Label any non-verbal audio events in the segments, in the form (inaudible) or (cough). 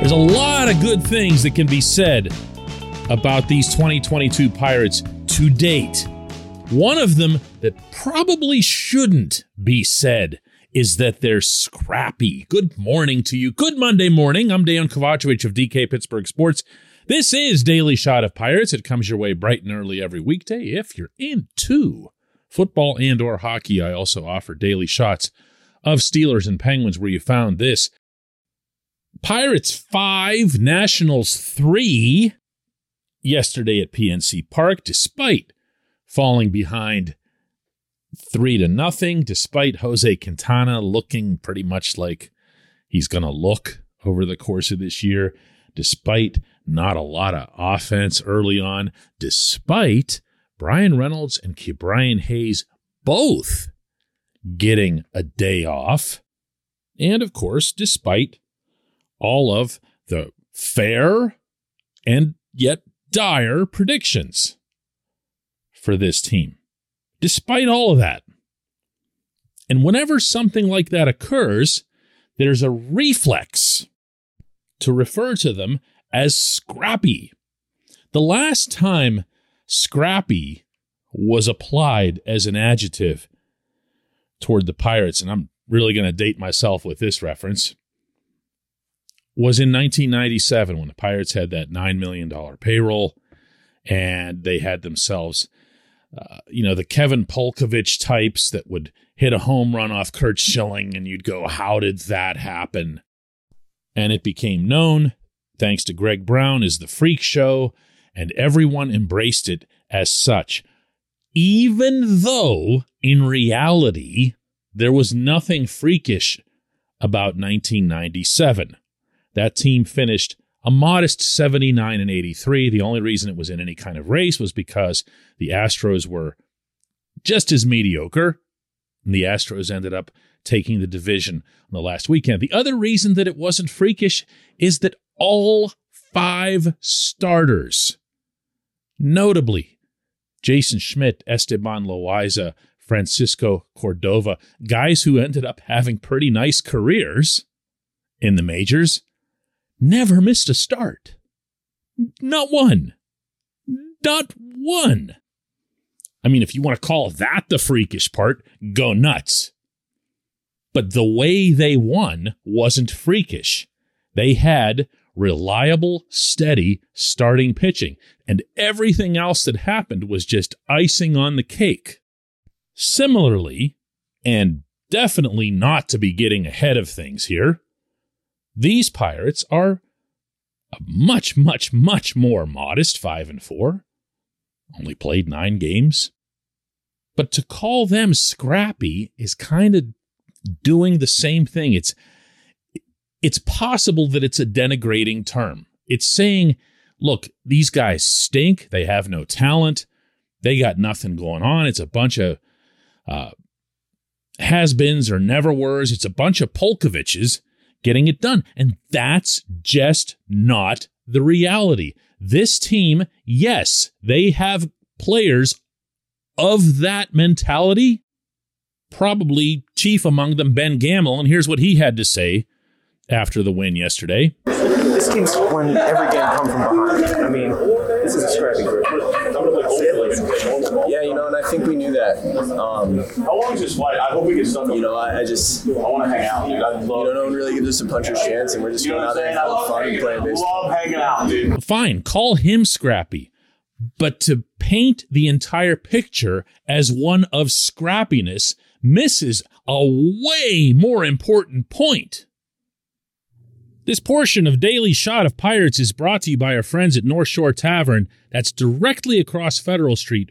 There's a lot of good things that can be said about these 2022 Pirates to date. One of them that probably shouldn't be said is that they're scrappy. Good morning to you. Good Monday morning. I'm Dejan Kovacevic of DK Pittsburgh Sports. This is Daily Shot of Pirates. It comes your way bright and early every weekday. If you're into football and or hockey, I also offer daily shots of Steelers and Penguins where you found this. Pirates 5, Nationals 3 yesterday at PNC Park, despite falling behind 3 to nothing, despite Jose Quintana looking pretty much like he's going to look over the course of this year, despite not a lot of offense early on, despite Bryan Reynolds and Brian Hayes both getting a day off, and of course, despite all of the fair and yet dire predictions for this team. Despite all of that. And whenever something like that occurs, there's a reflex to refer to them as scrappy. The last time scrappy was applied as an adjective toward the Pirates, and I'm really going to date myself with this reference, was in 1997 when the Pirates had that $9 million payroll and they had themselves, uh, you know, the Kevin Polcovich types that would hit a home run off Curt Schilling and you'd go, how did that happen? And it became known, thanks to Greg Brown, as the freak show, and everyone embraced it as such. Even though in reality, there was nothing freakish about 1997. That team finished a modest 79 and 83. The only reason it was in any kind of race was because the Astros were just as mediocre. And the Astros ended up taking the division on the last weekend. The other reason that it wasn't freakish is that all five starters, notably Jason Schmidt, Esteban Loaiza, Francisco Cordova, guys who ended up having pretty nice careers in the majors, never missed a start. Not one. Not one. I mean, if you want to call that the freakish part, go nuts. But the way they won wasn't freakish. They had reliable, steady starting pitching, and everything else that happened was just icing on the cake. Similarly, and definitely not to be getting ahead of things here, these pirates are a much, much, much more modest, five and four. Only played nine games. But to call them scrappy is kind of doing the same thing. It's it's possible that it's a denigrating term. It's saying, look, these guys stink. They have no talent. They got nothing going on. It's a bunch of uh, has beens or never were's. It's a bunch of Polcoviches getting it done. And that's just not the reality. This team, yes, they have players of that mentality. Probably chief among them, Ben Gamel. And here's what he had to say after the win yesterday. This team's won every game come from behind. I mean, this is a scrappy group. Yeah, you know, and I think we knew that. Um, How long is this flight? I hope we get stuck. you know, I, I just, I want to hang out, dude. I love. You know, no one really gives us a puncher's chance, and we're just you know going what out I'm there saying? and I having love fun and hanging, playing baseball. love hanging out, dude. Fine, call him scrappy. But to paint the entire picture as one of scrappiness misses a way more important point. This portion of Daily Shot of Pirates is brought to you by our friends at North Shore Tavern, that's directly across Federal Street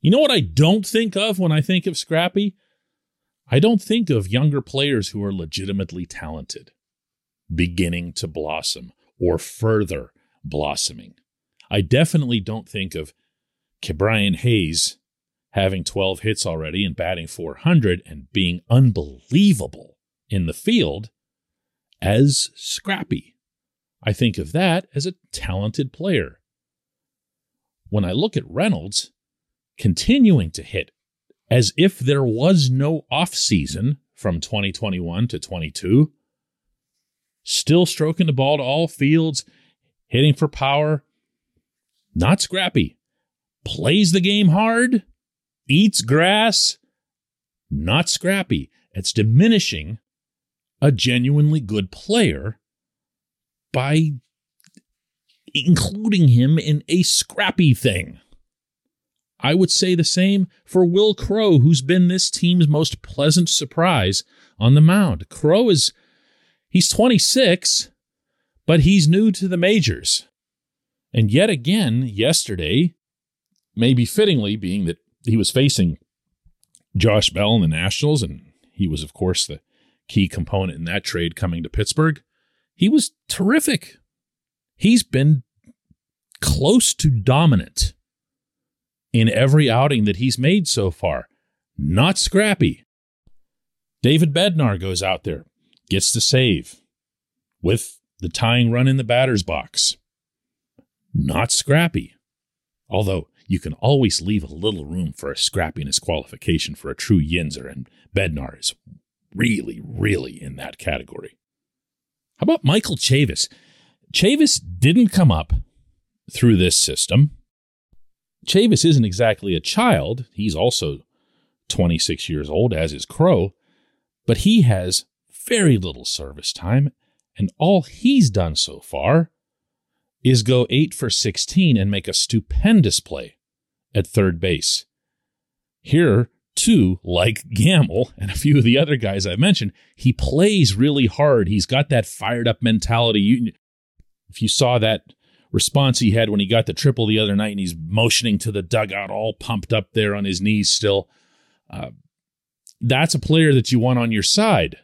You know what I don't think of when I think of Scrappy? I don't think of younger players who are legitimately talented, beginning to blossom or further blossoming. I definitely don't think of Brian Hayes having 12 hits already and batting 400 and being unbelievable in the field as Scrappy. I think of that as a talented player. When I look at Reynolds continuing to hit as if there was no off season from 2021 to 22, still stroking the ball to all fields, hitting for power, not scrappy, plays the game hard, eats grass, not scrappy. It's diminishing a genuinely good player by including him in a scrappy thing. I would say the same for Wil Crowe, who's been this team's most pleasant surprise on the mound. Crowe is, he's 26, but he's new to the majors. And yet again, yesterday, maybe fittingly, being that he was facing Josh Bell in the Nationals, and he was, of course, the key component in that trade coming to Pittsburgh, he was terrific. He's been close to dominant in every outing that he's made so far. Not scrappy. David Bednar goes out there, gets the save with the tying run in the batter's box. Not scrappy. Although you can always leave a little room for a scrappiness qualification for a true Yinzer, and Bednar is really, really in that category. How about Michael Chavis? Chavis didn't come up through this system. Chavis isn't exactly a child. He's also 26 years old, as is Crowe, but he has very little service time, and all he's done so far is go 8 for 16 and make a stupendous play at third base. Here, too, like Gamel (laughs) and a few of the other guys I mentioned, he plays really hard. He's got that fired up mentality. You, if you saw that response he had when he got the triple the other night and he's motioning to the dugout all pumped up there on his knees still, uh, that's a player that you want on your side.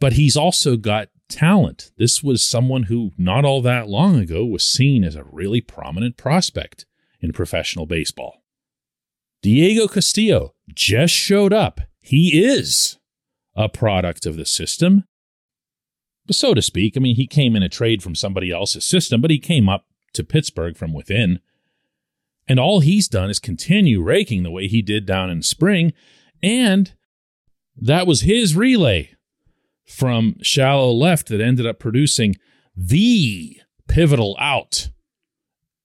But he's also got talent. This was someone who, not all that long ago, was seen as a really prominent prospect in professional baseball. Diego Castillo just showed up. He is a product of the system. So to speak, I mean, he came in a trade from somebody else's system, but he came up to Pittsburgh from within. And all he's done is continue raking the way he did down in spring. And that was his relay from shallow left that ended up producing the pivotal out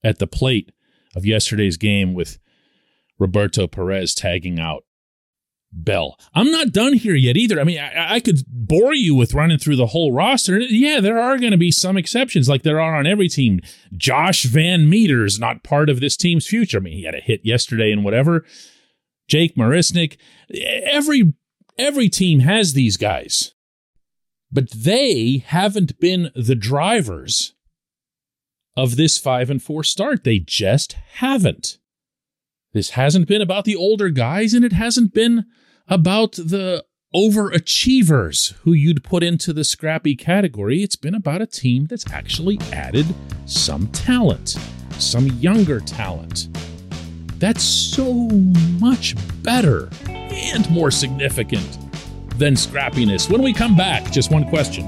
at the plate of yesterday's game with Roberto Perez tagging out Bell. I'm not done here yet either. I mean, I, I, could bore you with running through the whole roster. Yeah, there are going to be some exceptions, like there are on every team. Josh VanMeter's not part of this team's future. I mean, he had a hit yesterday and whatever. Jake Marisnick. Every every team has these guys, but they haven't been the drivers of this five and four start. They just haven't. This hasn't been about the older guys, and it hasn't been about the overachievers who you'd put into the scrappy category. It's been about a team that's actually added some talent, some younger talent. That's so much better and more significant than scrappiness. When we come back, just one question.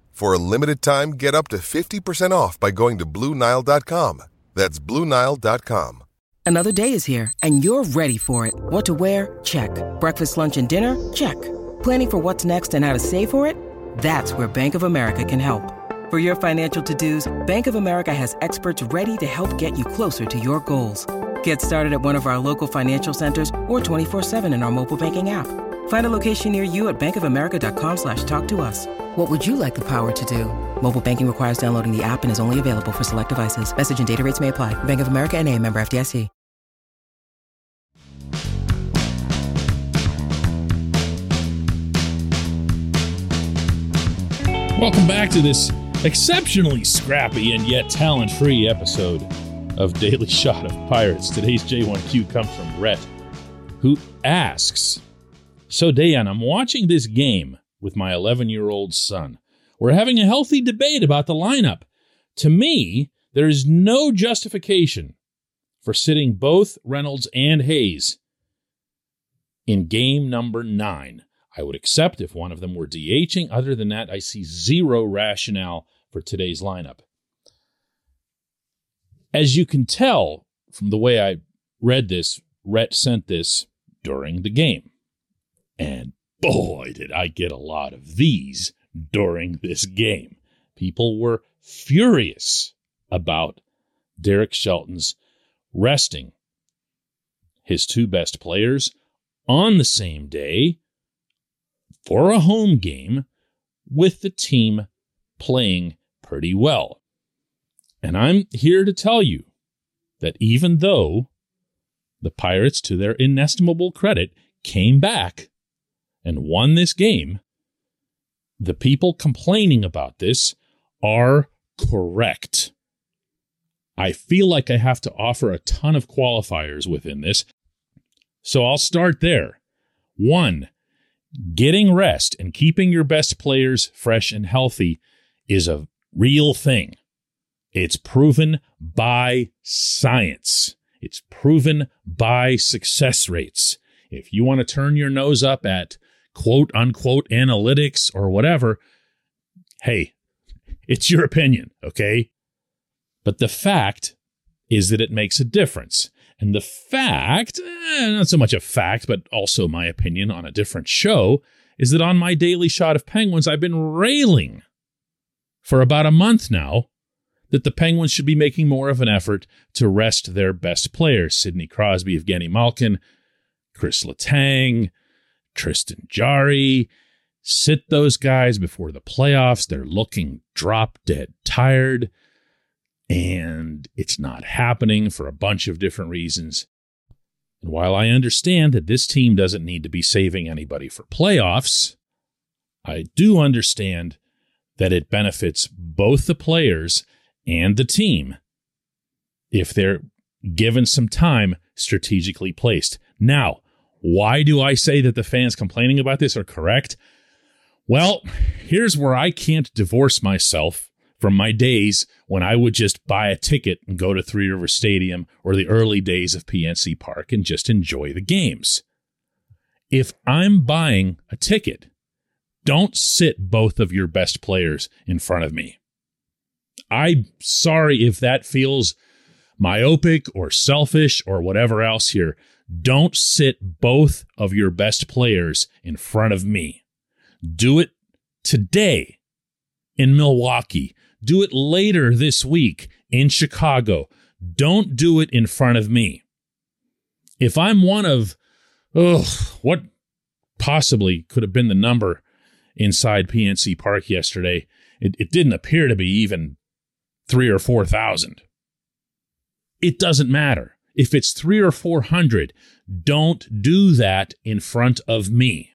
For a limited time, get up to 50% off by going to BlueNile.com. That's BlueNile.com. Another day is here, and you're ready for it. What to wear? Check. Breakfast, lunch, and dinner? Check. Planning for what's next and how to save for it? That's where Bank of America can help. For your financial to dos, Bank of America has experts ready to help get you closer to your goals. Get started at one of our local financial centers or 24-7 in our mobile banking app. Find a location near you at bankofamerica.com slash talk to us. What would you like the power to do? Mobile banking requires downloading the app and is only available for select devices. Message and data rates may apply. Bank of America and a member FDIC. Welcome back to this exceptionally scrappy and yet talent free episode of Daily Shot of Pirates. Today's J1Q comes from Rhett, who asks So, Dan, I'm watching this game with my 11 year old son. We're having a healthy debate about the lineup. To me, there is no justification for sitting both Reynolds and Hayes in game number nine. I would accept if one of them were DHing. Other than that, I see zero rationale for today's lineup. As you can tell from the way I read this, Rhett sent this during the game. And boy, did I get a lot of these during this game. People were furious about Derek Shelton's resting his two best players on the same day for a home game with the team playing pretty well. And I'm here to tell you that even though the Pirates, to their inestimable credit, came back and won this game, the people complaining about this are correct. I feel like I have to offer a ton of qualifiers within this. So I'll start there. One, getting rest and keeping your best players fresh and healthy is a real thing. It's proven by science. It's proven by success rates. If you want to turn your nose up at quote unquote analytics or whatever, hey, it's your opinion, okay? But the fact is that it makes a difference. And the fact, eh, not so much a fact, but also my opinion on a different show, is that on my daily shot of Penguins, I've been railing for about a month now that the Penguins should be making more of an effort to rest their best players Sidney Crosby, Evgeny Malkin, Chris Letang, Tristan Jarry. Sit those guys before the playoffs. They're looking drop dead tired and it's not happening for a bunch of different reasons. And while I understand that this team doesn't need to be saving anybody for playoffs, I do understand that it benefits both the players and the team if they're given some time strategically placed. Now, why do I say that the fans complaining about this are correct? Well, here's where I can't divorce myself from my days when I would just buy a ticket and go to Three River Stadium or the early days of PNC Park and just enjoy the games. If I'm buying a ticket, don't sit both of your best players in front of me. I'm sorry if that feels myopic or selfish or whatever else here. Don't sit both of your best players in front of me. Do it today in Milwaukee. Do it later this week in Chicago. Don't do it in front of me. If I'm one of, oh, what possibly could have been the number inside PNC Park yesterday, it, it didn't appear to be even three or 4,000. It doesn't matter. If it's three or 400, don't do that in front of me.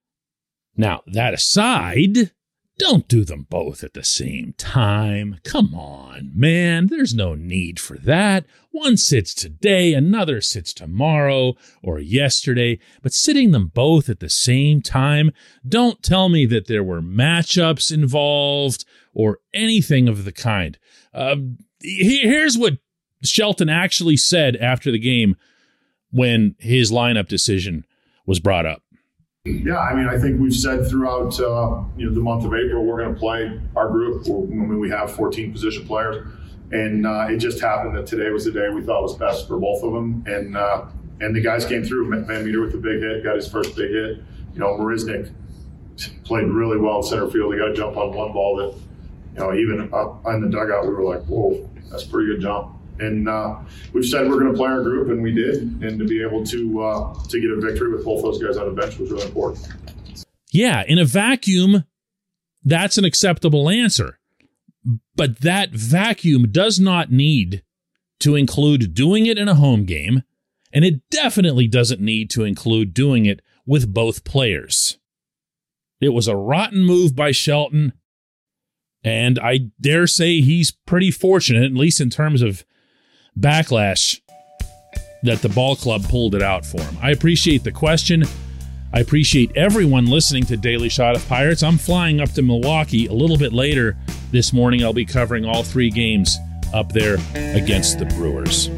Now, that aside, don't do them both at the same time. Come on, man. There's no need for that. One sits today, another sits tomorrow or yesterday, but sitting them both at the same time, don't tell me that there were matchups involved or anything of the kind. Uh, here's what Shelton actually said after the game when his lineup decision was brought up. Yeah, I mean, I think we've said throughout uh, you know the month of April we're going to play our group. When we have 14 position players, and uh, it just happened that today was the day we thought was best for both of them, and uh, and the guys came through. VanMeter with a big hit, got his first big hit. You know, Marisnick played really well in center field. He got a jump on one ball that, you know, even up in the dugout, we were like, whoa, that's pretty good jump. And uh, we've said we're going to play our group, and we did. And to be able to uh, to get a victory with both those guys on the bench was really important. Yeah, in a vacuum, that's an acceptable answer. But that vacuum does not need to include doing it in a home game, and it definitely doesn't need to include doing it with both players. It was a rotten move by Shelton, and I dare say he's pretty fortunate, at least in terms of backlash that the ball club pulled it out for him. I appreciate the question. I appreciate everyone listening to Daily Shot of Pirates. I'm flying up to Milwaukee a little bit later this morning. I'll be covering all three games up there against the Brewers.